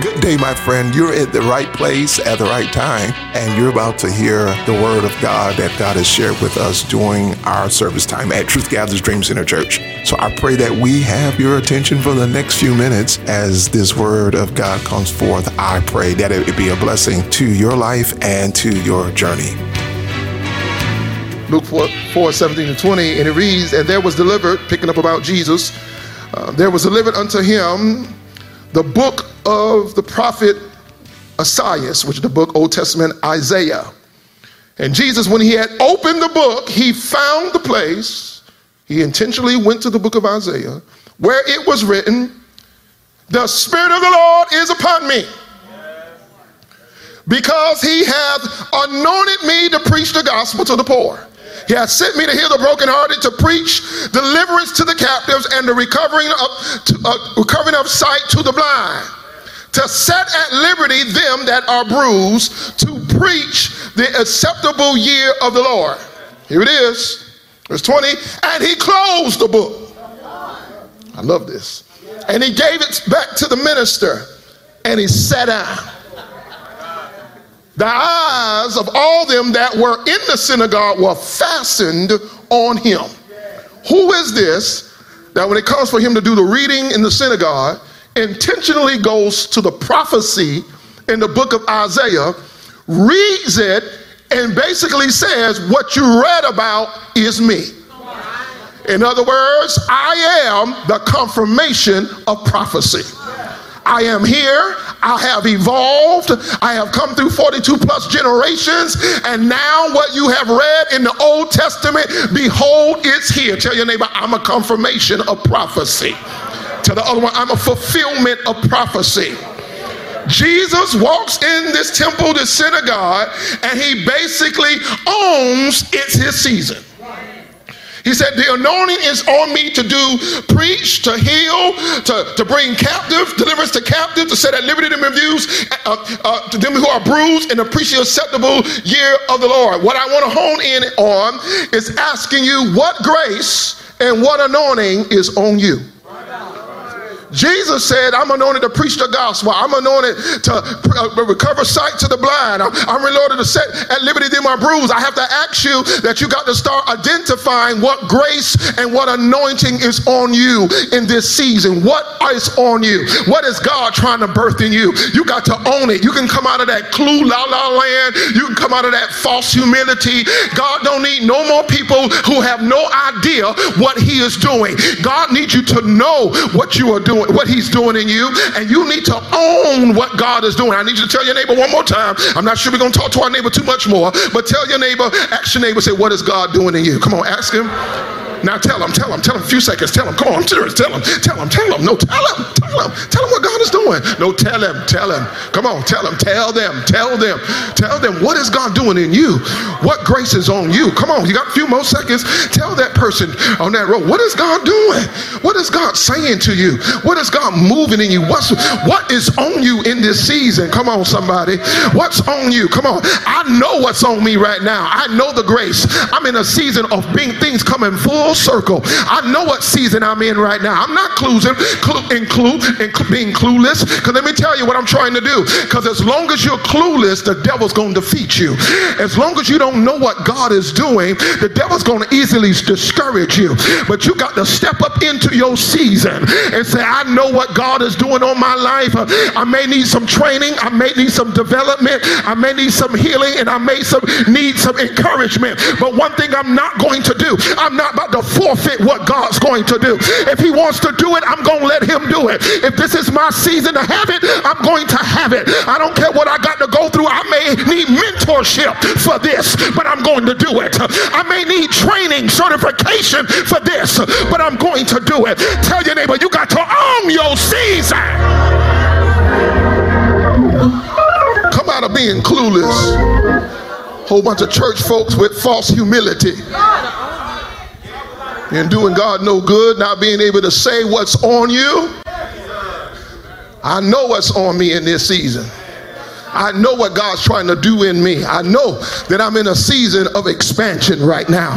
Good day, my friend. You're at the right place at the right time, and you're about to hear the word of God that God has shared with us during our service time at Truth Gatherers Dream Center Church. So I pray that we have your attention for the next few minutes as this word of God comes forth. I pray that it be a blessing to your life and to your journey. Luke 4, 4 17 and 20, and it reads, And there was delivered, picking up about Jesus, uh, there was delivered unto him the book of the prophet Isaiah, which is the book Old Testament Isaiah. And Jesus, when he had opened the book, he found the place. He intentionally went to the book of Isaiah where it was written, The Spirit of the Lord is upon me. Because he hath anointed me to preach the gospel to the poor. He has sent me to heal the brokenhearted, to preach deliverance to the captives, and the recovering of, to, uh, recovering of sight to the blind to set at liberty them that are bruised, to preach the acceptable year of the Lord. Here it is, verse 20. And he closed the book. I love this. And he gave it back to the minister and he sat down. The eyes of all them that were in the synagogue were fastened on him. Who is this that when it comes for him to do the reading in the synagogue, intentionally goes to the prophecy in the book of Isaiah, reads it, and basically says, What you read about is me. In other words, I am the confirmation of prophecy. I am here. I have evolved. I have come through 42 plus generations. And now, what you have read in the Old Testament, behold, it's here. Tell your neighbor, I'm a confirmation of prophecy. Tell the other one, I'm a fulfillment of prophecy. Jesus walks in this temple, this synagogue, and he basically owns it's his season. He said, The anointing is on me to do, preach, to heal, to, to bring captive, deliverance to captive, to set at liberty them abused, uh, uh, to them who are bruised, and to preach the acceptable year of the Lord. What I want to hone in on is asking you what grace and what anointing is on you. Jesus said, I'm anointed to preach the gospel. I'm anointed to uh, recover sight to the blind. I'm, I'm anointed to set at liberty them are bruised. I have to ask you that you got to start identifying what grace and what anointing is on you in this season. What is on you? What is God trying to birth in you? You got to own it. You can come out of that clue la la land. You can come out of that false humility. God don't need no more people who have no idea what he is doing. God needs you to know what you are doing doing, what he's doing in you, and you need to own what God is doing. I need you to tell your neighbor one more time. I'm not sure we're going to talk to our neighbor too much more, but tell your neighbor, ask your neighbor, say, what is God doing in you? Come on, ask him. Now tell him, tell him, tell him a few seconds. Tell him, come on. Tell him, tell him, tell him. No, tell him, tell him, tell them what God is doing. No, tell them, tell them. Come on, tell them, tell them, tell them, tell them what is God doing in you? What grace is on you? Come on, you got a few more seconds. Tell that person on that road, what is God doing? What is God saying to you? What is God moving in you? What's what is on you in this season? Come on, somebody. What's on you? Come on. I know what's on me right now. I know the grace. I'm in a season of being things coming full circle. I know what season I'm in right now. I'm not cluesing, clue, include, being clueless. Because let me tell you what I'm trying to do. Because as long as you're clueless, the devil's going to defeat you. As long as you don't know what God is doing, the devil's going to easily discourage you. But you got to step up into your season and say, I know what God is doing on my life. I may need some training. I may need some development. I may need some healing and I may some, need some encouragement. But one thing I'm not going to do, I'm not about to forfeit what God's going to do. If he wants to do it, I'm going to let him do it. If this is my season to have it, I'm going to have it. I don't care what I got to go through. I may need mentorship for this, but I'm going to do it. I may need training, certification for this, but I'm going to do it. Tell your neighbor, you got to own your season. Come out of being clueless. Whole bunch of church folks with false humility and doing God no good, not being able to say what's on you. I know what's on me in this season. I know what God's trying to do in me. I know that I'm in a season of expansion right now.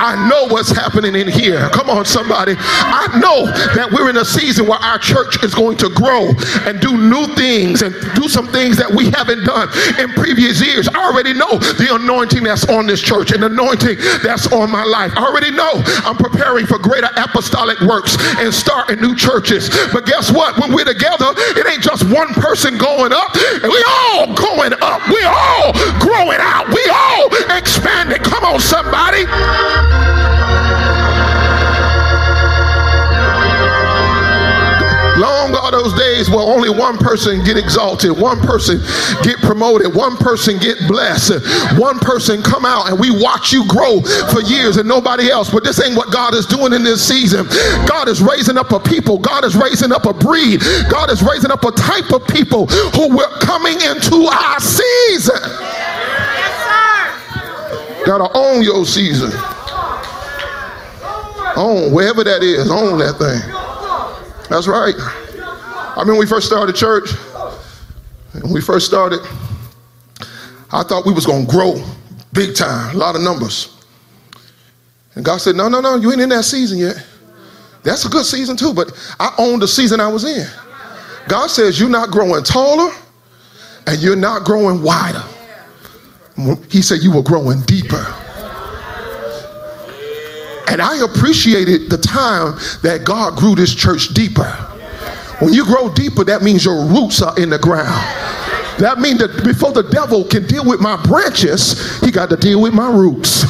I know what's happening in here. Come on, somebody. I know that we're in a season where our church is going to grow and do new things and do some things that we haven't done in previous years. I already know the anointing that's on this church and anointing that's on my life. I already know I'm preparing for greater apostolic works and starting new churches. But guess what? When we're together, it ain't just one person going up. We all going up. We all growing out. We all expanding. Come on, somebody. Long those days where only one person get exalted, one person get promoted, one person get blessed, one person come out and we watch you grow for years and nobody else. But this ain't what God is doing in this season. God is raising up a people. God is raising up a breed. God is raising up a type of people who are coming into our season. Gotta own your season. Own wherever that is. Own that thing. That's right. I remember when we first started church, when we first started, I thought we was gonna grow big time, a lot of numbers. And God said, no, no, no, you ain't in that season yet. That's a good season too, but I owned the season I was in. God says you're not growing taller and you're not growing wider. He said you were growing deeper. And I appreciated the time that God grew this church deeper. When you grow deeper, that means your roots are in the ground. That means that before the devil can deal with my branches, he got to deal with my roots.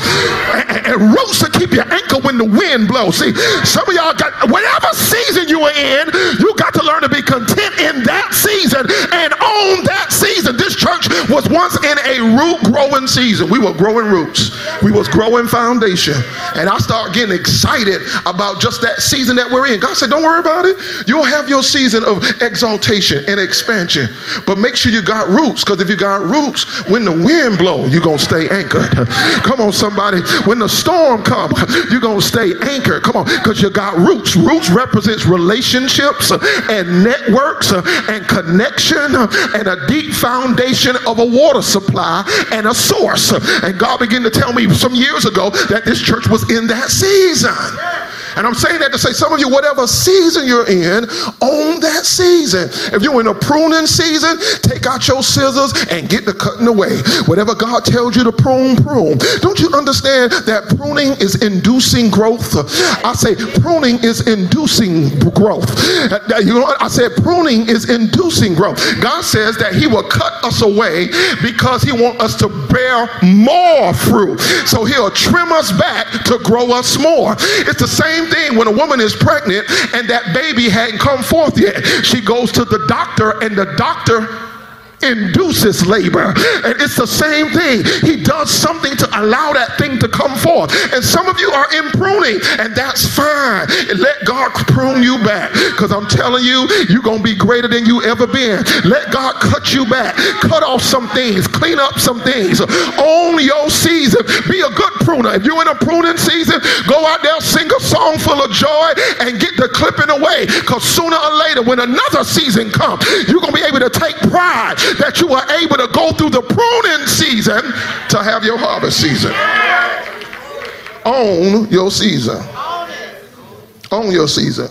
And, and, roots to keep your anchor when the wind blows. See, some of y'all got whatever season you are in, you got to learn to be content in that season and own that season. This church was once in a root growing season. We were growing roots. We was growing foundation. And I start getting excited about just that season that we're in. God said, don't worry about it. You'll have your season of exaltation and expansion. But make sure you got got roots. Because if you got roots, when the wind blow, you're going to stay anchored. Come on, somebody. When the storm comes, you're going to stay anchored. Come on, because you got roots. Roots represents relationships and networks and connection and a deep foundation of a water supply and a source. And God began to tell me some years ago that this church was in that season. And I'm saying that to say some of you, whatever season you're in, own that season. If you're in a pruning season, take out your scissors and get the cutting away. Whatever God tells you to prune, prune. Don't you understand that pruning is inducing growth? I say pruning is inducing growth. You know what? I said pruning is inducing growth. God says that He will cut us away because He wants us to bear more fruit. So He'll trim us back to grow us more. It's the same thing when a woman is pregnant and that baby hadn't come forth yet. She goes to the doctor and the doctor induces labor. And it's the same thing. He does something to allow that thing to come forth. And some of you are in pruning, and that's fine. And let God prune you back. Because I'm telling you, you're going to be greater than you ever been. Let God cut you back. Cut off some things. Clean up some things. Own your season. Be a good pruner. If you're in a pruning season, go out there, sing a song full of joy, and get the clipping away. Because sooner or later, when another season comes, you're going to be able to take pride that you are able to go through the pruning season to have your harvest season. Own your season. Own your season.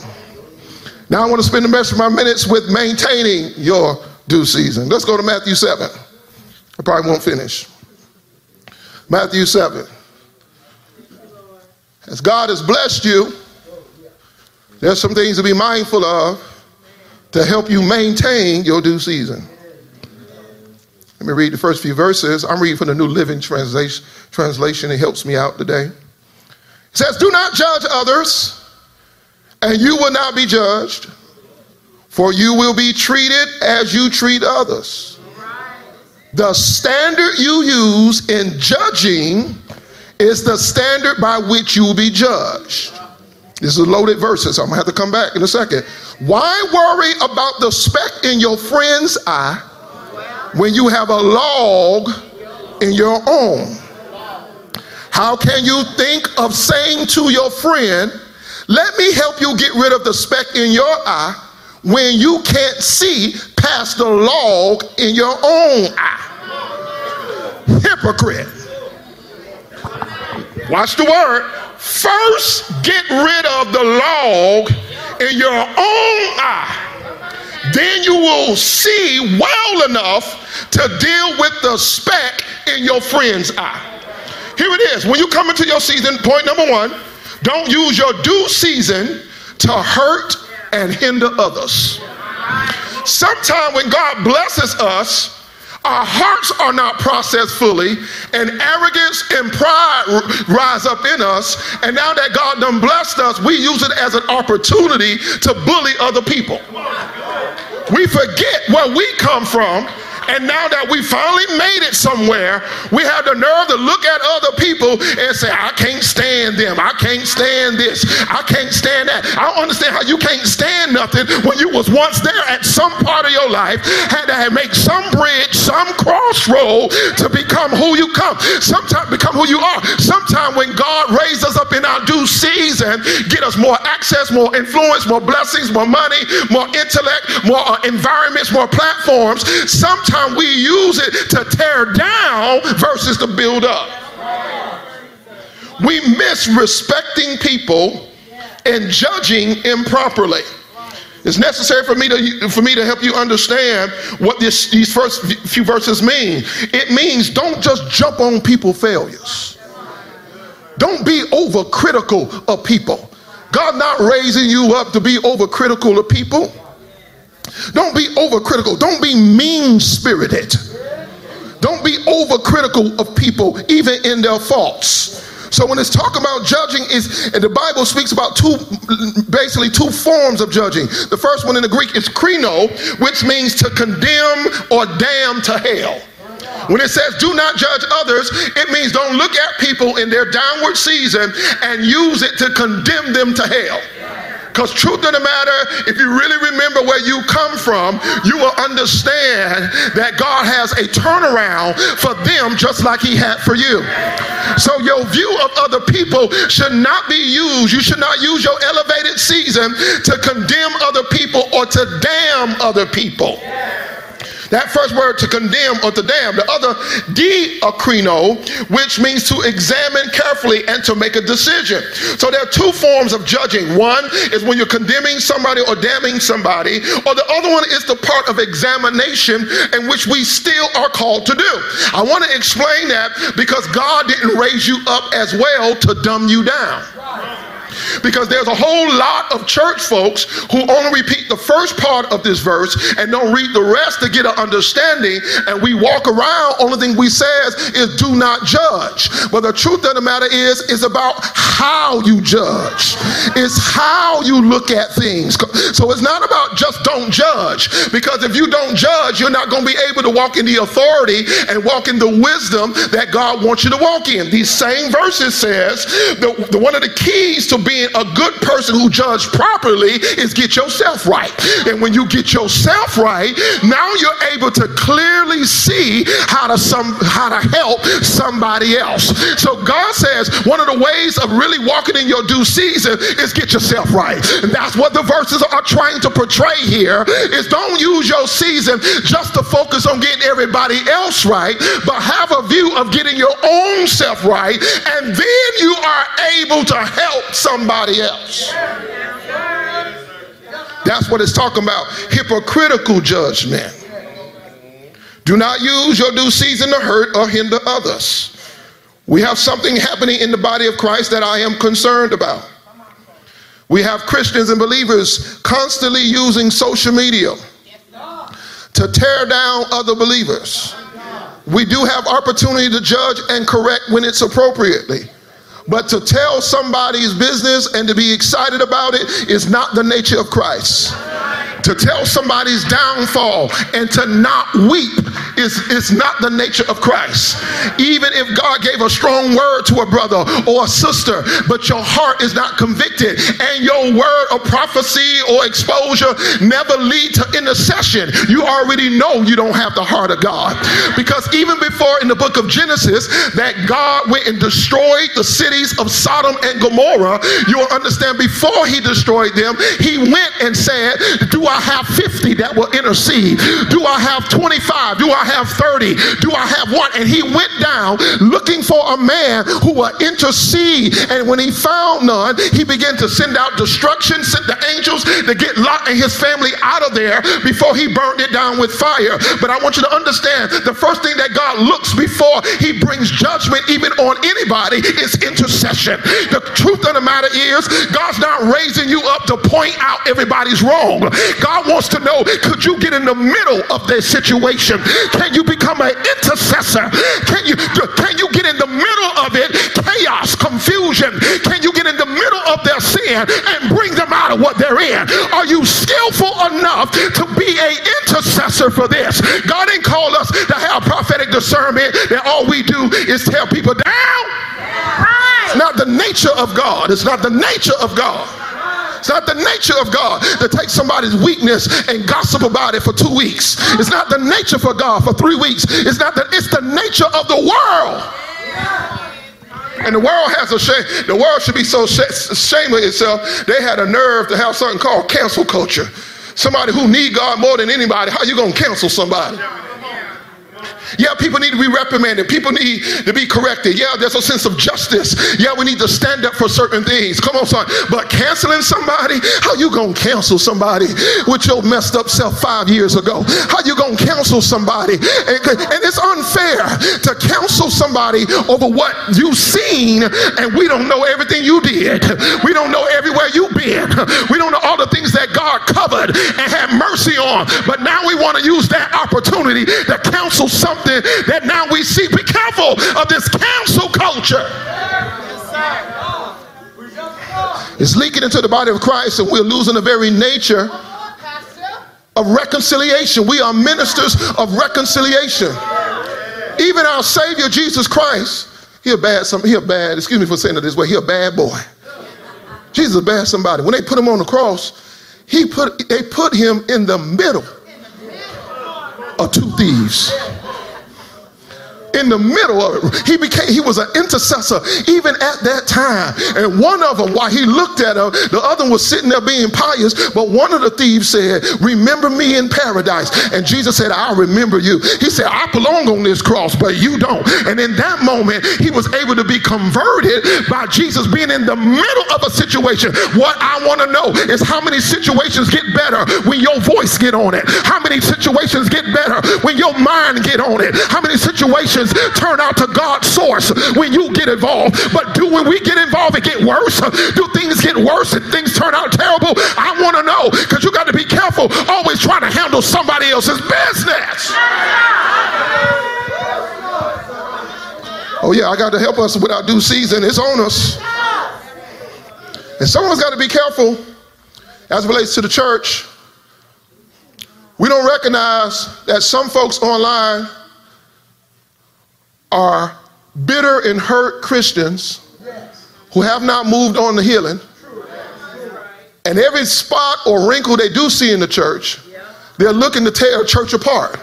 Now I want to spend the rest of my minutes with maintaining your due season. Let's go to Matthew 7. I probably won't finish. Matthew 7. As God has blessed you, there's some things to be mindful of to help you maintain your due season. Let me read the first few verses. I'm reading from the New Living Translation. Translation. It helps me out today. It says, Do not judge others, and you will not be judged, for you will be treated as you treat others. The standard you use in judging is the standard by which you will be judged. This is a loaded verses. I'm gonna have to come back in a second. Why worry about the speck in your friend's eye when you have a log in your own? How can you think of saying to your friend, Let me help you get rid of the speck in your eye when you can't see past the log in your own eye? Hypocrite. Watch the word. First, get rid of the log in your own eye. Then you will see well enough to deal with the speck in your friend's eye. Here it is. When you come into your season, point number one, don't use your due season to hurt and hinder others. Sometimes when God blesses us, our hearts are not processed fully, and arrogance and pride rise up in us. And now that God done blessed us, we use it as an opportunity to bully other people. We forget where we come from and now that we finally made it somewhere, we have the nerve to look at other people and say, I can't stand them. I can't stand this. I can't stand that. I don't understand how you can't stand nothing when you was once there at some part of your life, had to make some bridge, some crossroad to become who you come. Sometimes become who you are. Sometimes when God raised us up in our due season, get us more access, more influence, more blessings, more money, more intellect, more uh, environments, more platforms. Sometimes time we use it to tear down versus to build up. We miss respecting people and judging improperly. It's necessary for me to for me to help you understand what this, these first few verses mean. It means don't just jump on people failures. Don't be overcritical of people. God not raising you up to be overcritical of people. Don't be overcritical. Don't be mean spirited. Don't be overcritical of people, even in their faults. So when it's talking about judging, is and the Bible speaks about two, basically two forms of judging. The first one in the Greek is krino, which means to condemn or damn to hell. When it says do not judge others, it means don't look at people in their downward season and use it to condemn them to hell. Because truth of the matter, if you really remember where you come from, you will understand that God has a turnaround for them just like he had for you. So your view of other people should not be used. You should not use your elevated season to condemn other people or to damn other people. That first word to condemn or to damn. The other, diakrino, which means to examine carefully and to make a decision. So there are two forms of judging. One is when you're condemning somebody or damning somebody, or the other one is the part of examination in which we still are called to do. I want to explain that because God didn't raise you up as well to dumb you down. Because there's a whole lot of church folks who only repeat the first part of this verse and don't read the rest to get an understanding. And we walk around, only thing we says is do not judge. But the truth of the matter is, is about how you judge. It's how you look at things. So it's not about just don't judge. Because if you don't judge, you're not going to be able to walk in the authority and walk in the wisdom that God wants you to walk in. These same verses says the, one of the keys to being a good person who judges properly is get yourself right. And when you get yourself right, now you're able to clearly see how to some how to help somebody else. So God says one of the ways of really walking in your due season is get yourself right. And that's what the verses are trying to portray here is don't use your season just to focus on getting everybody else right, but have a view of getting your own self right and then you are able to help somebody somebody else. That's what it's talking about. Hypocritical judgment. Do not use your due season to hurt or hinder others. We have something happening in the body of Christ that I am concerned about. We have Christians and believers constantly using social media to tear down other believers. We do have opportunity to judge and correct when it's appropriately. But to tell somebody's business and to be excited about it is not the nature of Christ to tell somebody's downfall and to not weep is, is not the nature of Christ. Even if God gave a strong word to a brother or a sister, but your heart is not convicted and your word of prophecy or exposure never lead to intercession, you already know you don't have the heart of God. Because even before in the book of Genesis that God went and destroyed the cities of Sodom and Gomorrah, you'll understand before he destroyed them, he went and said, Do I I have 50 that will intercede? Do I have 25? Do I have 30? Do I have one? And he went down looking for a man who will intercede. And when he found none, he began to send out destruction, sent the angels to get Lot and his family out of there before he burned it down with fire. But I want you to understand the first thing that God looks before he brings judgment even on anybody is intercession. The truth of the matter is, God's not raising you up to point out everybody's wrong. God wants to know could you get in the middle of their situation? Can you become an intercessor? Can you can you get in the middle of it? Chaos, confusion. Can you get in the middle of their sin and bring them out of what they're in? Are you skillful enough to be an intercessor for this? God didn't call us to have prophetic discernment that all we do is tell people down. It's not the nature of God. It's not the nature of God. It's not the nature of God to take somebody's weakness and gossip about it for two weeks. It's not the nature for God for three weeks. It's not that it's the nature of the world. And the world has a shame. The world should be so ashamed of itself. They had a nerve to have something called cancel culture. Somebody who need God more than anybody. How you gonna cancel somebody? Yeah, people need to be reprimanded. People need to be corrected. Yeah, there's a sense of justice. Yeah, we need to stand up for certain things. Come on, son. But canceling somebody, how you gonna cancel somebody with your messed up self five years ago? How you gonna cancel somebody? And, and it's unfair to counsel somebody over what you've seen, and we don't know everything you did. We don't know everywhere you've been. We don't know all the things that God covered and had mercy on. But now we want to use that opportunity to counsel somebody something that now we see. Be careful of this cancel culture. It's leaking into the body of Christ, and we're losing the very nature of reconciliation. We are ministers of reconciliation. Even our Savior Jesus Christ, he a bad some he a bad, excuse me for saying it this way, he a bad boy. Jesus a bad somebody. When they put him on the cross, he put they put him in the middle of two thieves in the middle of it. He became, he was an intercessor even at that time. And one of them, while he looked at her, the other was sitting there being pious, but one of the thieves said, Remember me in paradise. And Jesus said, I remember you. He said, I belong on this cross, but you don't. And in that moment, he was able to be converted by Jesus being in the middle of a situation. What I want to know is how many situations get better when your voice get on it? How many situations get better when your mind get on it? How many situations turn out to God's source when you get involved. But do when we get involved, it get worse? Do things get worse and things turn out terrible? I want to know because you got to be careful always trying to handle somebody else's business. Oh, yeah, I got to help us with our due season. It's on us. And someone's got to be careful as it relates to the church. We don't recognize that some folks online are bitter and hurt Christians who have not moved on to healing. And every spot or wrinkle they do see in the church, they're looking to tear a church apart.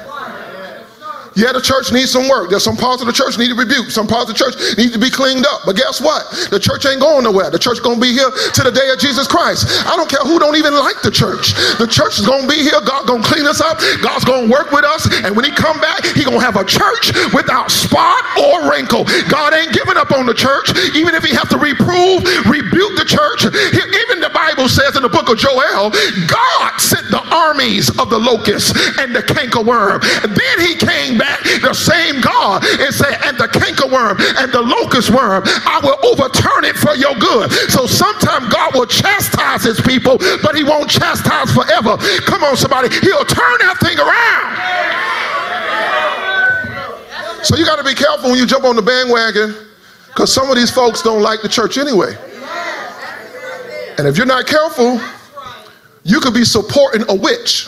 Yeah, the church needs some work. There's some parts of the church need to rebuke. Some parts of the church need to be cleaned up. But guess what? The church ain't going nowhere. The church gonna be here to the day of Jesus Christ. I don't care who don't even like the church. The church is gonna be here. God gonna clean us up. God's gonna work with us. And when he come back, he gonna have a church without spot or wrinkle. God ain't giving up on the church. Even if he have to reprove, rebuke the church. Even the Bible says in the book of Joel, God sent the armies of the locusts and the cankerworm. Then he came back back the same God and say, and the cankerworm and the locust worm, I will overturn it for your good. So sometimes God will chastise his people, but he won't chastise forever. Come on, somebody. He'll turn that thing around. So you got to be careful when you jump on the bandwagon because some of these folks don't like the church anyway. And if you're not careful, you could be supporting a witch.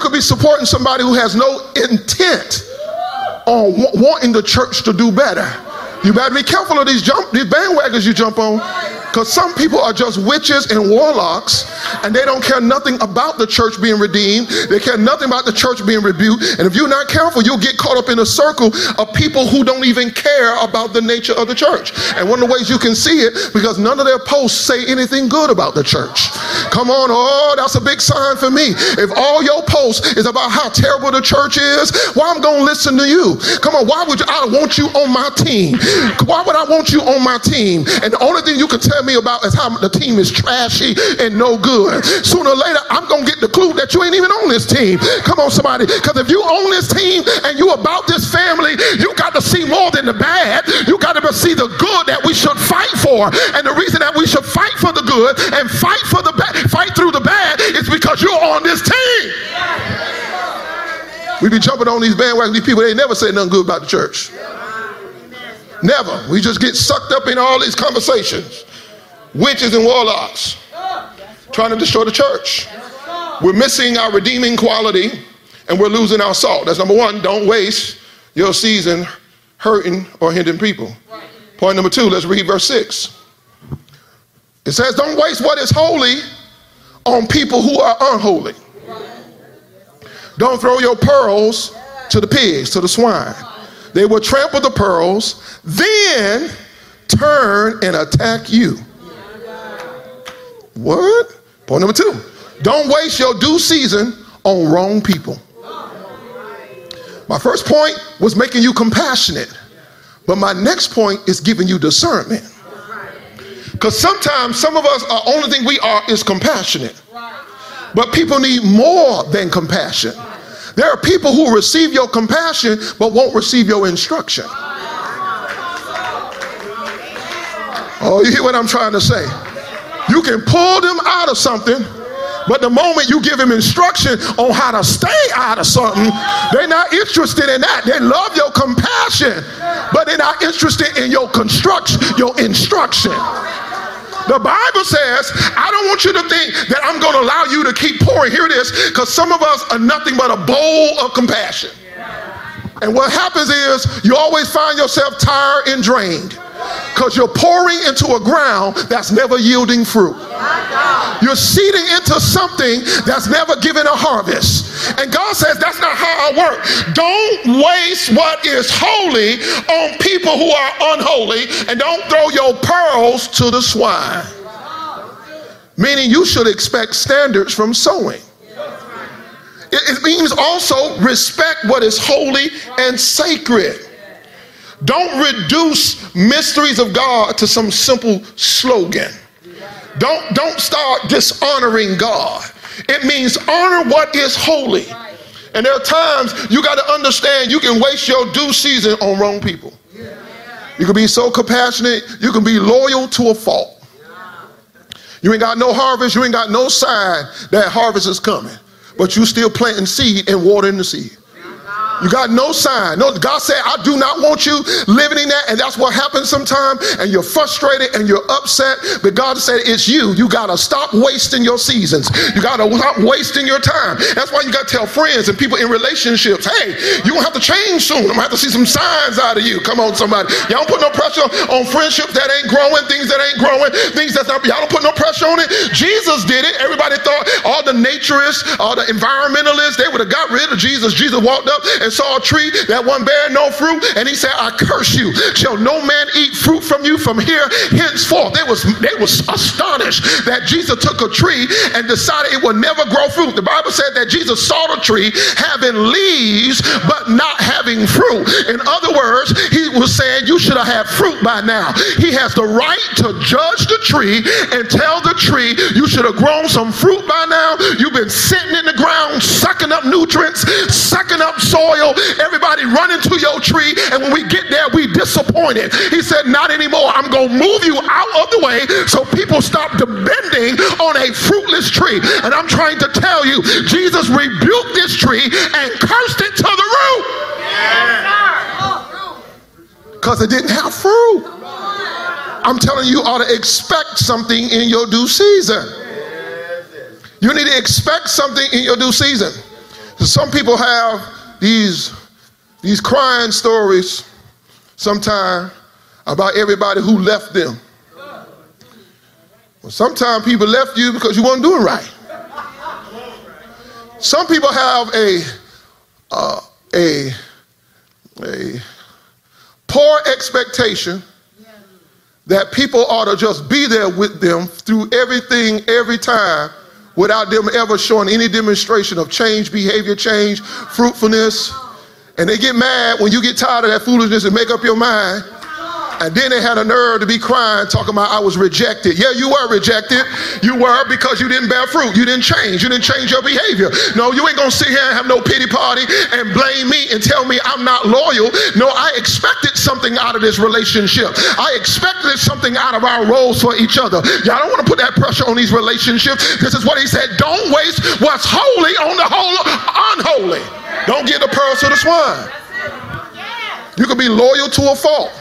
You could be supporting somebody who has no intent on wanting the church to do better. You better be careful of these jump these bandwagons you jump on. Because some people are just witches and warlocks and they don't care nothing about the church being redeemed. They care nothing about the church being rebuked. And if you're not careful, you'll get caught up in a circle of people who don't even care about the nature of the church. And one of the ways you can see it, because none of their posts say anything good about the church. Come on, oh, that's a big sign for me. If all your posts is about how terrible the church is, why I'm gonna listen to you? Come on, why would you, I want you on my team? Why would I want you on my team? And the only thing you can tell me about is how the team is trashy and no good. Sooner or later, I'm gonna get the clue that you ain't even on this team. Come on, somebody, because if you own this team and you about this family, you got to see more than the bad. You got to see the good that we should fight for. And the reason that we should fight for the good and fight for the bad, fight through the bad, is because you're on this team. We be jumping on these bandwagons. These people, they never say nothing good about the church. Never. We just get sucked up in all these conversations. Witches and warlocks trying to destroy the church. We're missing our redeeming quality and we're losing our salt. That's number one. Don't waste your season hurting or hindering people. Point number two, let's read verse six. It says, Don't waste what is holy on people who are unholy. Don't throw your pearls to the pigs, to the swine. They will trample the pearls, then turn and attack you. What? Point number two. Don't waste your due season on wrong people. My first point was making you compassionate, but my next point is giving you discernment. Because sometimes some of us, our only thing we are is compassionate. But people need more than compassion. There are people who receive your compassion but won't receive your instruction. Oh, you hear what I'm trying to say? You can pull them out of something, but the moment you give them instruction on how to stay out of something, they're not interested in that. They love your compassion, but they're not interested in your construction, your instruction. The Bible says, I don't want you to think that I'm going to allow you to keep pouring. Here it is, because some of us are nothing but a bowl of compassion. And what happens is you always find yourself tired and drained because you're pouring into a ground that's never yielding fruit. You're seeding into something that's never given a harvest. And God says that's not how I work. Don't waste what is holy on people who are unholy and don't throw your pearls to the swine. Meaning you should expect standards from sowing. It, means also respect what is holy and sacred. Don't reduce mysteries of God to some simple slogan. Don't, don't start dishonoring God. It means honor what is holy. And there are times you got to understand you can waste your due season on wrong people. You can be so compassionate, you can be loyal to a fault. You ain't got no harvest, you ain't got no sign that harvest is coming, but you still planting seed and watering the seed. You got no sign. No, God said, I do not want you living in that. And that's what happens sometimes. And you're frustrated and you're upset. But God said, it's you. You got to stop wasting your seasons. You got to stop wasting your time. That's why you got to tell friends and people in relationships, hey, you're going to have to change soon. I'm going to have to see some signs out of you. Come on, somebody. Y'all don't put no pressure on friendships that ain't growing, things that ain't growing, things that's not, y'all don't put no pressure on it. Jesus did it. Everybody thought all the naturists, all the environmentalists, they would have got rid of Jesus. Jesus walked up and and saw a tree that one bear no fruit, and he said, I curse you. Shall no man eat fruit from you from here henceforth? They was they was astonished that Jesus took a tree and decided it would never grow fruit. The Bible said that Jesus saw the tree having leaves but not having fruit. In other words, he was saying you should have had fruit by now. He has the right to judge the tree and tell the tree you should have grown some fruit by now. You've been sitting in the ground sucking up nutrients, sucking up soil everybody running to your tree, and when we get there, we disappointed. He said, Not anymore. I'm going to move you out of the way so people stop depending on a fruitless tree. And I'm trying to tell you, Jesus rebuked this tree and cursed it to the root. Because it didn't have fruit. I'm telling you, you ought to expect something in your due season. You need to expect something in your due season. Some people have these, these crying stories sometimes about everybody who left them. Well, sometimes people left you because you weren't doing right. Some people have a, uh, a, a poor expectation that people ought to just be there with them through everything, every time, without them ever showing any demonstration of change, behavior change, fruitfulness. And they get mad when you get tired of that foolishness and make up your mind and then they had a nerve to be crying, talking about I was rejected. Yeah, you were rejected. You were because you didn't bear fruit. You didn't change. You didn't change your behavior. No, you ain't gonna sit here and have no pity party and blame me and tell me I'm not loyal. No, I expected something out of this relationship. I expected something out of our roles for each other. Y'all don't want to put that pressure on these relationships. This is what he said. Don't waste what's holy on the whole unholy. Don't give the pearls to the swine. You can be loyal to a fault.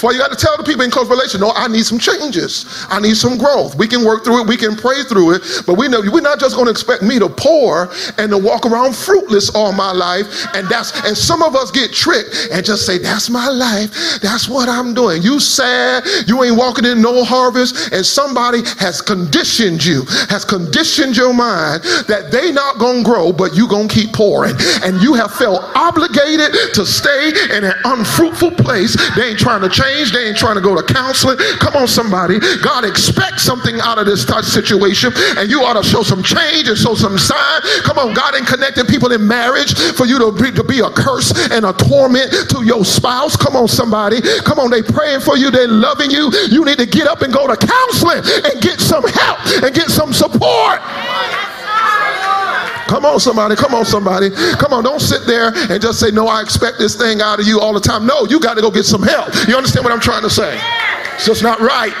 That's why you got to tell the people in close relation, no, I need some changes. I need some growth. We can work through it. We can pray through it. But we know we're not just going to expect me to pour and to walk around fruitless all my life. And that's and some of us get tricked and just say, that's my life. That's what I'm doing. You sad. You ain't walking in no harvest. And somebody has conditioned you, has conditioned your mind that they not going to grow, but you going to keep pouring. And you have felt obligated to stay in an unfruitful place. They ain't trying to change. They ain't trying to go to counseling. Come on, somebody. God expects something out of this touch situation, and you ought to show some change and show some sign. Come on, God ain't connecting people in marriage for you to be, to be a curse and a torment to your spouse. Come on, somebody. Come on, they praying for you. They're loving you. You need to get up and go to counseling and get some help and get some support. Come on, somebody. Come on, somebody. Come on. Don't sit there and just say, No, I expect this thing out of you all the time. No, you got to go get some help. You understand what I'm trying to say? It's just not right.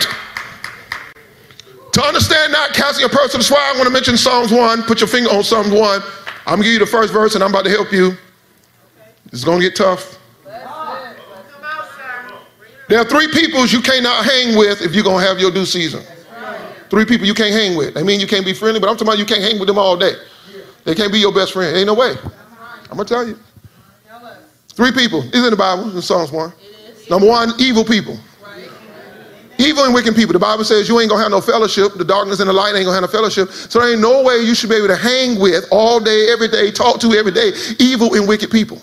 To understand not casting a person that's why I want to mention Psalms 1. Put your finger on Psalms 1. I'm going to give you the first verse and I'm about to help you. It's going to get tough. There are three peoples you cannot hang with if you're going to have your due season. Three people you can't hang with. I mean, you can't be friendly, but I'm talking about you can't hang with them all day. They can't be your best friend. Ain't no way. I'm gonna tell you. Three people. Is in the Bible in Psalms one. Number one, evil people. Evil and wicked people. The Bible says you ain't gonna have no fellowship. The darkness and the light ain't gonna have no fellowship. So there ain't no way you should be able to hang with all day, every day, talk to every day, evil and wicked people.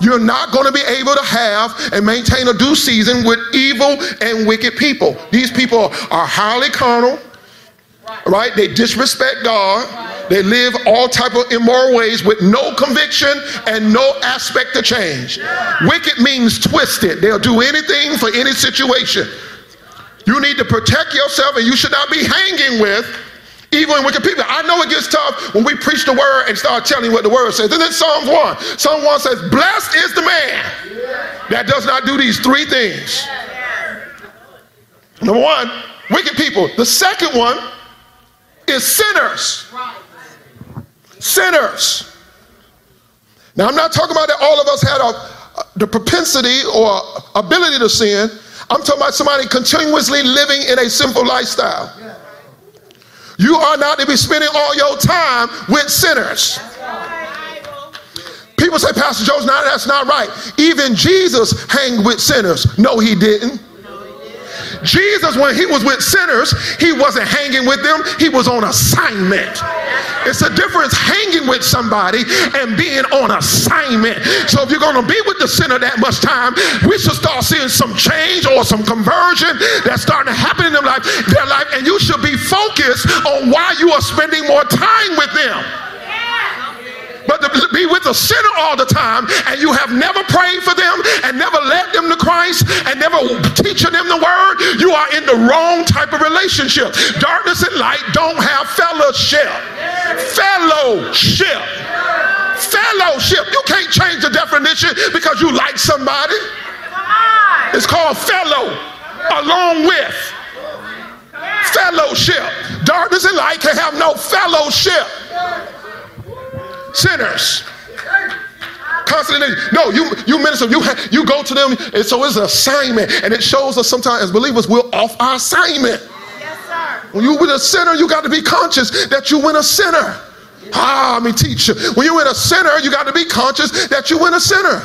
You're not going to be able to have and maintain a due season with evil and wicked people. These people are highly carnal, right? They disrespect God. They live all type of immoral ways with no conviction and no aspect of change. Wicked means twisted. They'll do anything for any situation. You need to protect yourself and you should not be hanging with and wicked people. I know it gets tough when we preach the word and start telling you what the word says. This is Psalms 1. Psalm 1 says, Blessed is the man that does not do these three things. Number one, wicked people. The second one is sinners sinners. Now, I'm not talking about that all of us had a, the propensity or ability to sin. I'm talking about somebody continuously living in a sinful lifestyle. You are not to be spending all your time with sinners. People say, Pastor Joe's not, that's not right. Even Jesus hanged with sinners. No, he didn't. Jesus, when he was with sinners, he wasn't hanging with them, he was on assignment. It's a difference hanging with somebody and being on assignment. So if you're going to be with the sinner that much time, we should start seeing some change or some conversion that's starting to happen in their life, their life, and you should be focused on why you are spending more time with them. But to be with a sinner all the time and you have never prayed for them and never led them to Christ and never teaching them the word, you are in the wrong type of relationship. Darkness and light don't have fellowship. Fellowship. Fellowship. You can't change the definition because you like somebody. It's called fellow, along with. Fellowship. Darkness and light can have no fellowship sinners. Constantly, no, you you minister, you you go to them, and so it's an assignment, and it shows us sometimes as believers we're off our assignment. Yes, sir. When you with a sinner, you got to be conscious that you win a sinner. Ah, me teach you. When you win a sinner, you got to be conscious that you win a sinner.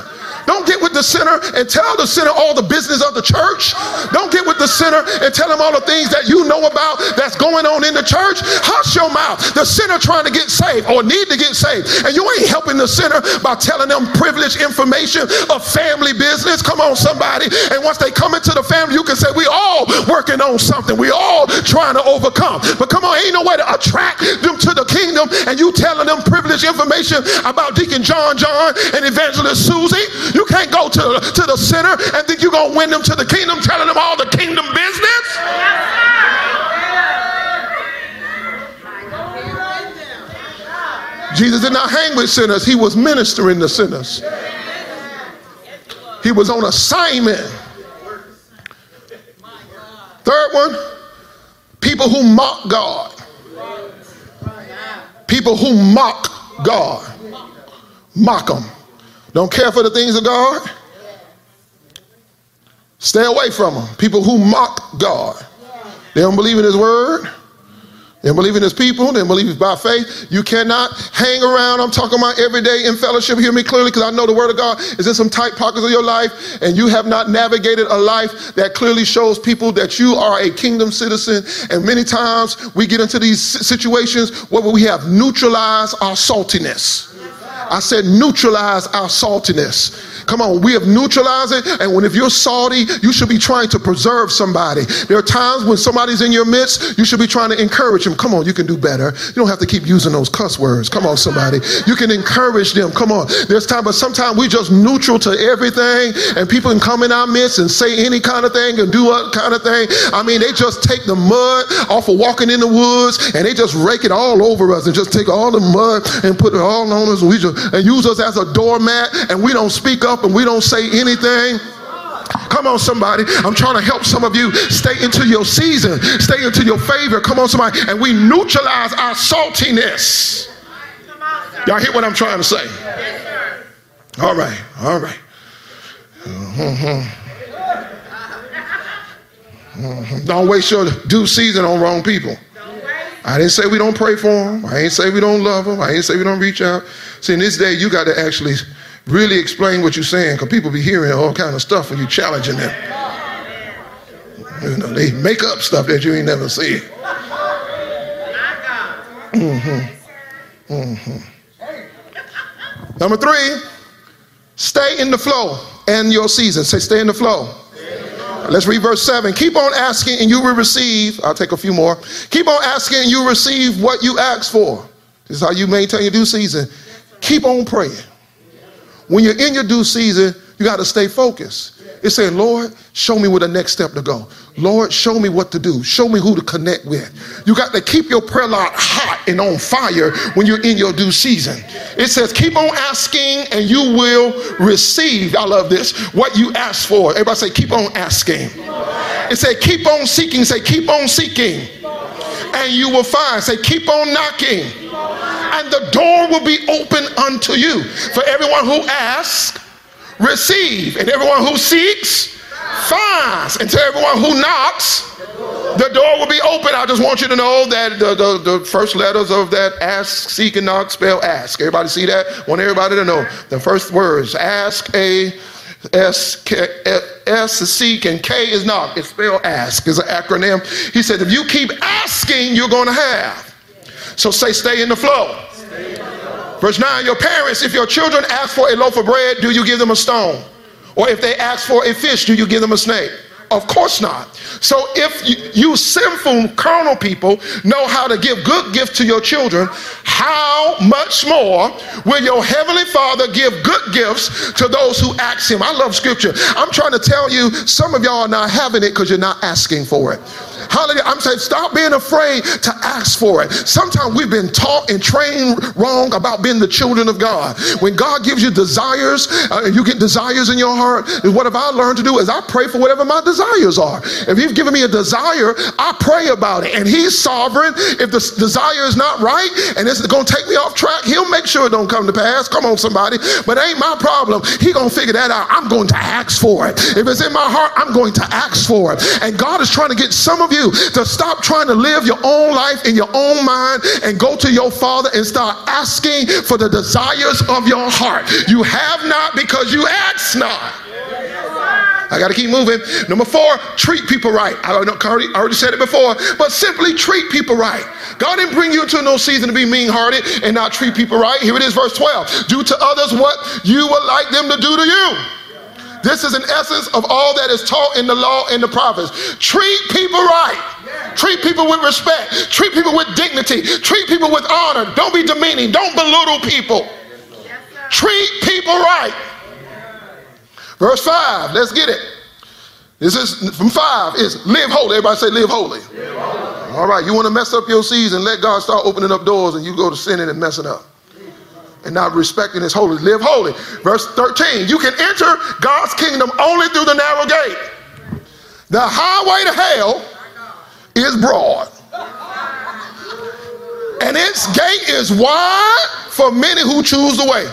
Don't get with the sinner and tell the sinner all the business of the church. Don't get with the sinner and tell him all the things that you know about that's going on in the church. Hush your mouth. The sinner trying to get saved or need to get saved. And you ain't helping the sinner by telling them privileged information of family business. Come on, somebody. And once they come into the family, you can say, We all working on something. We all trying to overcome. But come on, ain't no way to attract them to the kingdom and you telling them privileged information about Deacon John John and Evangelist Susie. You can't go to, to the sinner and think you're going to win them to the kingdom telling them all the kingdom business. Jesus did not hang with sinners, he was ministering to sinners. He was on assignment. Third one, people who mock God. People who mock God. Mock them. Don't care for the things of God. Stay away from them. People who mock God. They don't believe in His word. They don't believe in his people. They don't believe by faith. You cannot hang around. I'm talking about every day in fellowship. Hear me clearly because I know the word of God is in some tight pockets of your life and you have not navigated a life that clearly shows people that you are a kingdom citizen. And many times we get into these situations where we have neutralized our saltiness. I said neutralize our saltiness. Come on, we have neutralized it. And when if you're salty, you should be trying to preserve somebody. There are times when somebody's in your midst, you should be trying to encourage them. Come on, you can do better. You don't have to keep using those cuss words. Come on, somebody. You can encourage them. Come on. There's time, but sometimes we just neutral to everything, and people can come in our midst and say any kind of thing and do what kind of thing. I mean, they just take the mud off of walking in the woods and they just rake it all over us and just take all the mud and put it all on us and we just and use us as a doormat and we don't speak up and we don't say anything. Come on, somebody. I'm trying to help some of you stay into your season, stay into your favor. Come on, somebody. And we neutralize our saltiness. Y'all hear what I'm trying to say? All right, all right. Mm-hmm. Mm-hmm. Don't waste your due season on wrong people. I didn't say we don't pray for them. I ain't say we don't love them. I ain't say we don't reach out. See, in this day, you got to actually really explain what you're saying because people be hearing all kind of stuff when you're challenging them. You know, they make up stuff that you ain't never seen. Mm-hmm. Mm-hmm. Number three, stay in the flow and your season. Say, stay in the flow. Let's read verse 7. Keep on asking and you will receive. I'll take a few more. Keep on asking and you receive what you ask for. This is how you maintain your due season. Keep on praying. When you're in your due season, you got to stay focused. It's saying, Lord, show me where the next step to go. Lord, show me what to do. Show me who to connect with. You got to keep your prayer line hot and on fire when you're in your due season. It says, keep on asking and you will receive. I love this. What you ask for. Everybody say, keep on asking. It said, keep on seeking. Say, keep on seeking. And you will find. Say, keep on knocking and the door will be open unto you. For everyone who asks, receive, and everyone who seeks, finds, and to everyone who knocks, the door will be open. I just want you to know that the, the, the, first letters of that ask, seek, and knock spell ask. Everybody see that? Want everybody to know the first words ask, A, S, K, S, is seek, and K is knock. It's spelled ask, is an acronym. He said, if you keep asking, you're going to have. So say, stay in the flow. Verse 9 Your parents, if your children ask for a loaf of bread, do you give them a stone? Or if they ask for a fish, do you give them a snake? Of course not. So if you, you, sinful carnal people know how to give good gifts to your children, how much more will your heavenly Father give good gifts to those who ask him? I love scripture. I'm trying to tell you, some of y'all are not having it because you're not asking for it. Hallelujah. I'm saying stop being afraid to ask for it. Sometimes we've been taught and trained wrong about being the children of God. When God gives you desires, uh, you get desires in your heart, And what have I learned to do is I pray for whatever my desires are. If He's given me a desire, I pray about it. And He's sovereign. If the desire is not right and it's going to take me off track, He'll make sure it don't come to pass. Come on, somebody. But it ain't my problem. He going to figure that out. I'm going to ask for it. If it's in my heart, I'm going to ask for it. And God is trying to get some of you you to stop trying to live your own life in your own mind and go to your Father and start asking for the desires of your heart. You have not because you ask not. I got to keep moving. Number four, treat people right. I already, already said it before, but simply treat people right. God didn't bring you into no season to be mean hearted and not treat people right. Here it is, verse 12. Do to others what you would like them to do to you. This is an essence of all that is taught in the law and the prophets. Treat people right. Treat people with respect. Treat people with dignity. Treat people with honor. Don't be demeaning. Don't belittle people. Treat people right. Verse 5, let's get it. This is from 5 is live holy. Everybody say live holy. live holy. All right, you want to mess up your season, let God start opening up doors and you go to sinning and messing up. And not respecting his holy. Live holy. Verse 13, you can enter God's kingdom only through the narrow gate. The highway to hell is broad. And its gate is wide for many who choose the way.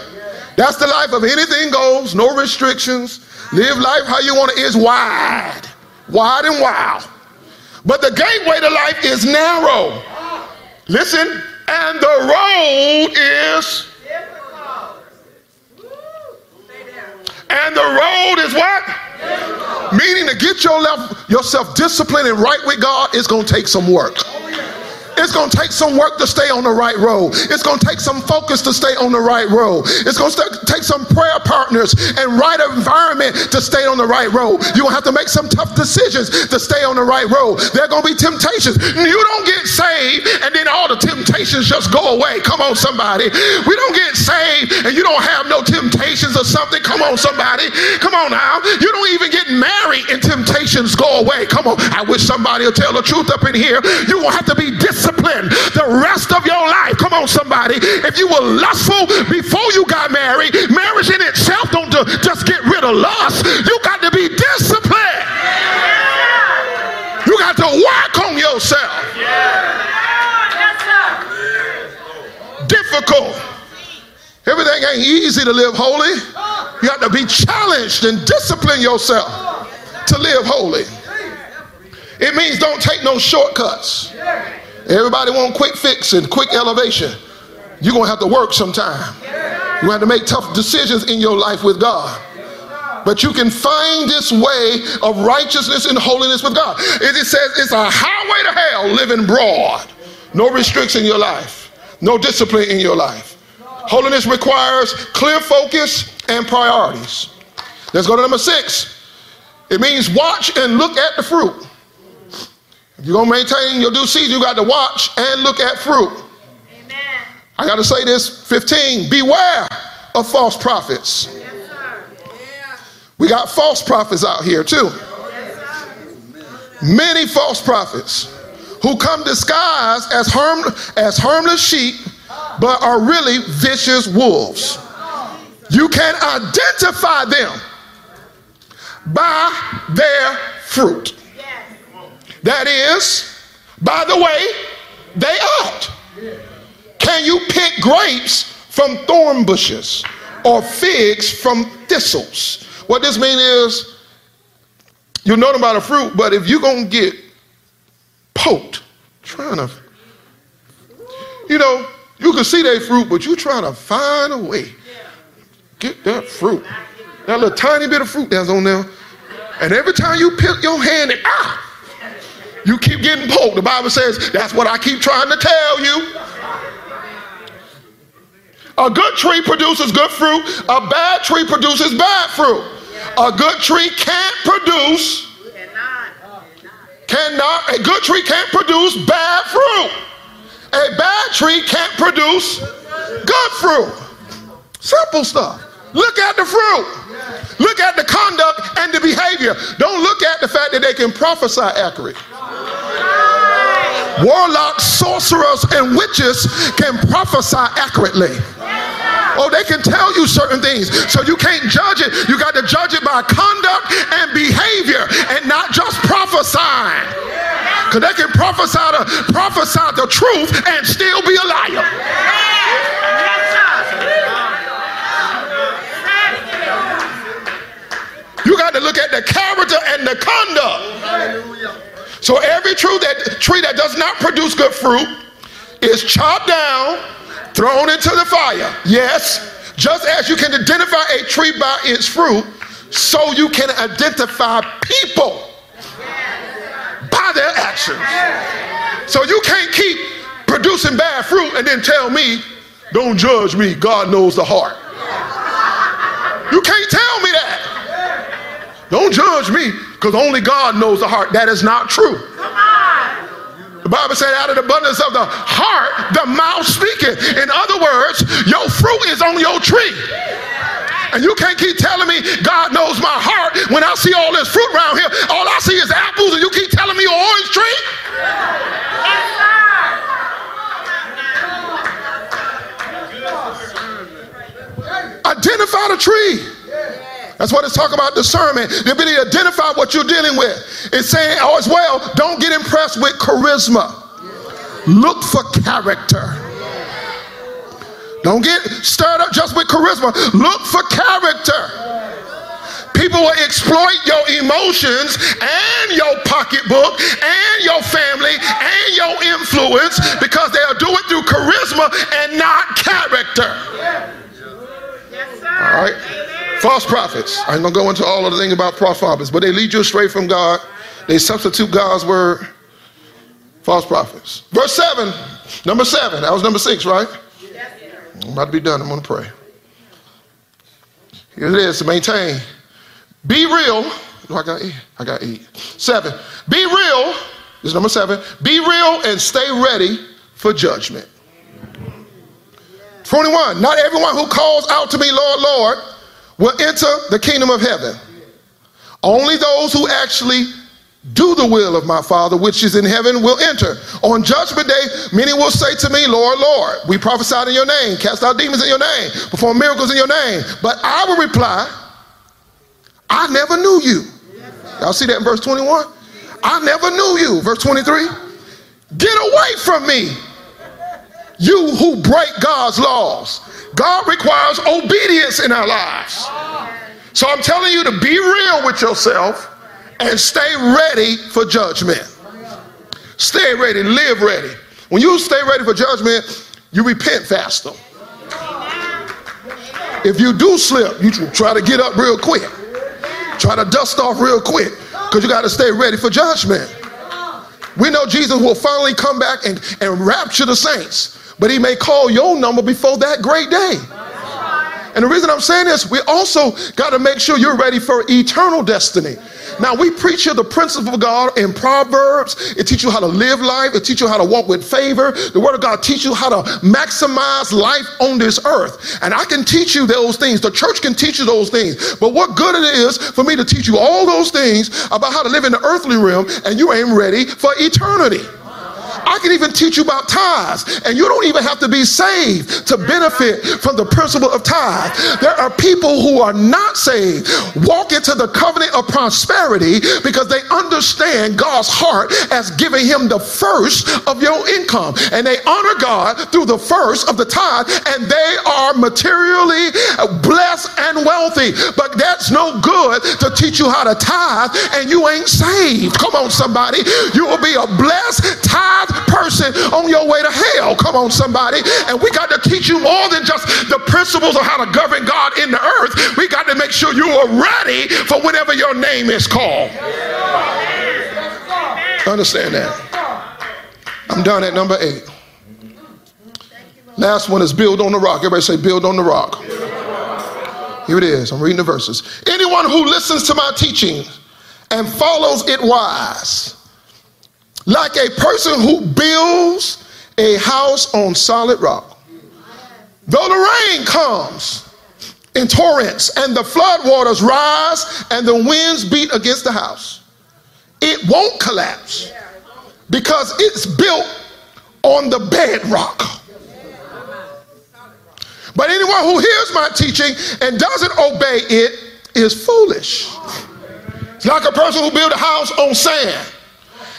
That's the life of anything goes, no restrictions. Live life how you want it is wide, wide and wild. But the gateway to life is narrow. Listen, and the road is. And the road is what? Meaning to get your yourself disciplined and right with God is going to take some work. It's going to take some work to stay on the right road. It's going to take some focus to stay on the right road. It's going to take some prayer partners and right environment to stay on the right road. You're going to have to make some tough decisions to stay on the right road. There are going to be temptations. You don't get saved and then all the temptations just go away. Come on, somebody. We don't get saved and you don't have no temptations or something. Come on, somebody. Come on now. You don't even get married and temptations go away. Come on. I wish somebody would tell the truth up in here. Going to have to be disciplined discipline the rest of your life. Come on, somebody. If you were lustful before you got married, marriage in itself don't just get rid of lust. You got to be disciplined. You got to work on yourself. Difficult. Everything ain't easy to live holy. You have to be challenged and discipline yourself to live holy. It means don't take no shortcuts. Everybody want quick fix and quick elevation. You're going to have to work sometime. You have to make tough decisions in your life with God. But you can find this way of righteousness and holiness with God. It says it's a highway to hell living broad. No restriction in your life, no discipline in your life. Holiness requires clear focus and priorities. Let's go to number six. It means watch and look at the fruit. If you're going to maintain your due season, you got to watch and look at fruit. Amen. I got to say this 15 beware of false prophets. Yes, we got false prophets out here too. Many false prophets who come disguised as, harm, as harmless sheep, but are really vicious wolves. You can identify them by their fruit. That is, by the way, they act. Can you pick grapes from thorn bushes or figs from thistles? What this means is, you know about a fruit, but if you're going to get poked trying to, you know, you can see that fruit, but you're trying to find a way. Get that fruit. That little tiny bit of fruit that's on there. And every time you pick your hand, and ah, you keep getting poked. The Bible says that's what I keep trying to tell you. A good tree produces good fruit, a bad tree produces bad fruit. A good tree can't produce, cannot, a good tree can't produce bad fruit. A bad tree can't produce good fruit. Simple stuff. Look at the fruit. Look at the conduct and the behavior. Don't look at the fact that they can prophesy accurate. Warlocks, sorcerers, and witches can prophesy accurately. Oh, they can tell you certain things. So you can't judge it. You got to judge it by conduct and behavior and not just prophesying. Because they can prophesy the, prophesy the truth and still be a liar. You got to look at the character and the conduct. So every tree that, tree that does not produce good fruit is chopped down, thrown into the fire. Yes, just as you can identify a tree by its fruit, so you can identify people by their actions. So you can't keep producing bad fruit and then tell me, don't judge me, God knows the heart. You can't tell me that. Don't judge me because only God knows the heart. That is not true. The Bible said, out of the abundance of the heart, the mouth speaketh. In other words, your fruit is on your tree. And you can't keep telling me God knows my heart when I see all this fruit around here. All I see is apples, and you keep telling me your orange tree? Identify the tree. That's what it's talking about discernment. The ability to identify what you're dealing with. It's saying oh, as well, don't get impressed with charisma. Look for character. Don't get stirred up just with charisma. Look for character. People will exploit your emotions and your pocketbook and your family and your influence because they'll do it through charisma and not character. All right? False prophets. I'm going to go into all of the things about false prophets, but they lead you astray from God. They substitute God's word. False prophets. Verse 7, number 7. That was number 6, right? I'm about to be done. I'm going to pray. Here it is to maintain. Be real. I got eight. I got eight. Seven. Be real. This is number seven. Be real and stay ready for judgment. 21. Not everyone who calls out to me, Lord, Lord, will enter the kingdom of heaven. Only those who actually do the will of my Father which is in heaven will enter. On judgment day, many will say to me, Lord, Lord, we prophesied in your name, cast out demons in your name, perform miracles in your name. But I will reply, I never knew you. Y'all see that in verse 21? I never knew you. Verse 23. Get away from me, you who break God's laws. God requires obedience in our lives. So I'm telling you to be real with yourself and stay ready for judgment. Stay ready, live ready. When you stay ready for judgment, you repent faster. If you do slip, you try to get up real quick. Try to dust off real quick because you got to stay ready for judgment. We know Jesus will finally come back and, and rapture the saints, but he may call your number before that great day. And the reason I'm saying this, we also got to make sure you're ready for eternal destiny. Now, we preach here the principle of God in Proverbs. It teaches you how to live life, it teaches you how to walk with favor. The Word of God teaches you how to maximize life on this earth. And I can teach you those things. The church can teach you those things. But what good it is for me to teach you all those things about how to live in the earthly realm and you ain't ready for eternity. I can even teach you about tithes, and you don't even have to be saved to benefit from the principle of tithe. There are people who are not saved, walk into the covenant of prosperity because they understand God's heart as giving him the first of your income, and they honor God through the first of the tithe, and they are materially blessed and wealthy. But that's no good to teach you how to tithe, and you ain't saved. Come on, somebody. You will be a blessed tithe person on your way to hell. Come on, somebody. And we got to teach you more than just the principles of how to govern God in the earth. We got to make sure you are ready for whenever your name is called. Understand that. I'm done at number eight. Last one is build on the rock. Everybody say, build on the rock. Here it is. I'm reading the verses. Anyone who listens to my teaching and follows it wise like a person who builds a house on solid rock. Though the rain comes in torrents and the flood waters rise and the winds beat against the house, it won't collapse because it's built on the bedrock. But anyone who hears my teaching and doesn't obey it is foolish. It's like a person who built a house on sand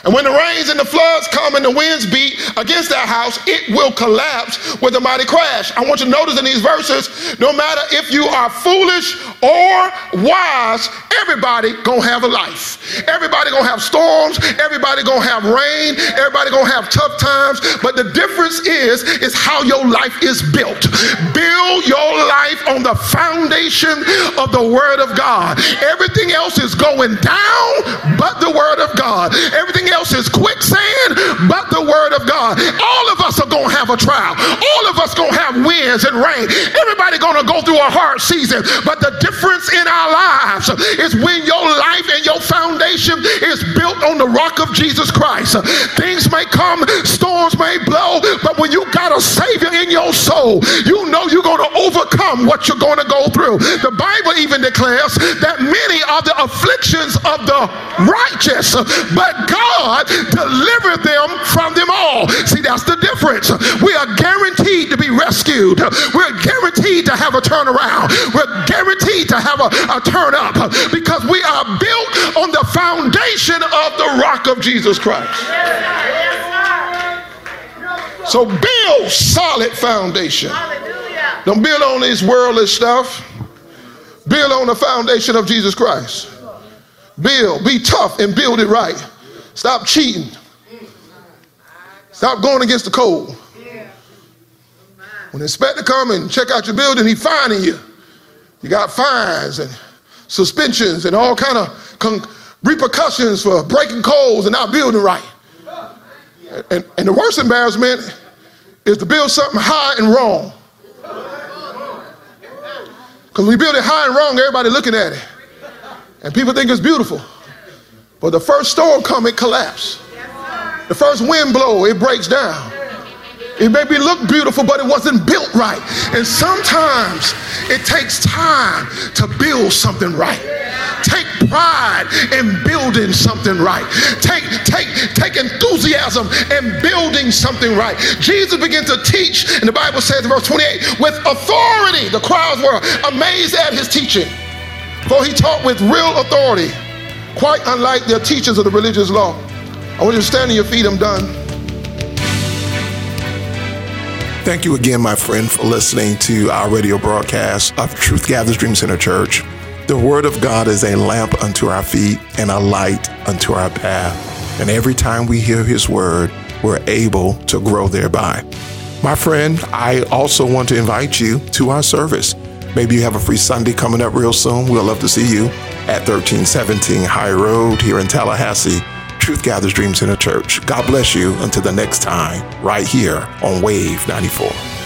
And when the rains and the floods come and the winds beat against that house, it will collapse with a mighty crash. I want you to notice in these verses, no matter if you are foolish or wise, everybody gonna have a life. Everybody gonna have storms, everybody gonna have rain, everybody gonna have tough times. But the difference is, is how your life is built. Build your life on the foundation of the word of God. Everything else is going down, but the word of God. Everything else is quicksand but the word of God. All of us are going to have a trial. All of us going to have winds and rain. Everybody going to go through a hard season. But the difference in our lives is when your life and your foundation is built on the rock of Jesus Christ. Things may come, storms may blow, but when you got a Savior in your soul, you know you're going to overcome what you're going to go through. The Bible even declares that many are the afflictions of the righteous, but God delivered them from them all. See, that's the difference. We are guaranteed to be rescued. We're guaranteed to have a turnaround. We're guaranteed to have a, a turn up because we are built on the foundation of the rock of Jesus Christ. So build solid foundation. Don't build on this worldly stuff. Build on the foundation of Jesus Christ. Build, be tough and build it right. Stop cheating. Stop going against the code. When the inspector come and check out your building, he fining you. You got fines and suspensions and all kind of con- repercussions for breaking codes and not building right. And, and the worst embarrassment is to build something high and wrong. Because we build it high and wrong, everybody looking at it. And people think it's beautiful. But the first storm come, it collapse. The first wind blow, it breaks down. It maybe look beautiful, but it wasn't built right. And sometimes it takes time to build something right. Take pride in building something right. Take, take, take enthusiasm in building something right. Jesus began to teach, and the Bible says in verse 28, with authority. The crowds were amazed at his teaching. For he taught with real authority, quite unlike the teachers of the religious law. I want you to stand on your feet. I'm done. Thank you again, my friend, for listening to our radio broadcast of Truth Gatherers Dream Center Church. The Word of God is a lamp unto our feet and a light unto our path. And every time we hear His Word, we're able to grow thereby. My friend, I also want to invite you to our service. Maybe you have a free Sunday coming up real soon. We'll love to see you at 1317 High Road here in Tallahassee. Truth Gatherers Dream Center Church. God bless you until the next time, right here on Wave 94.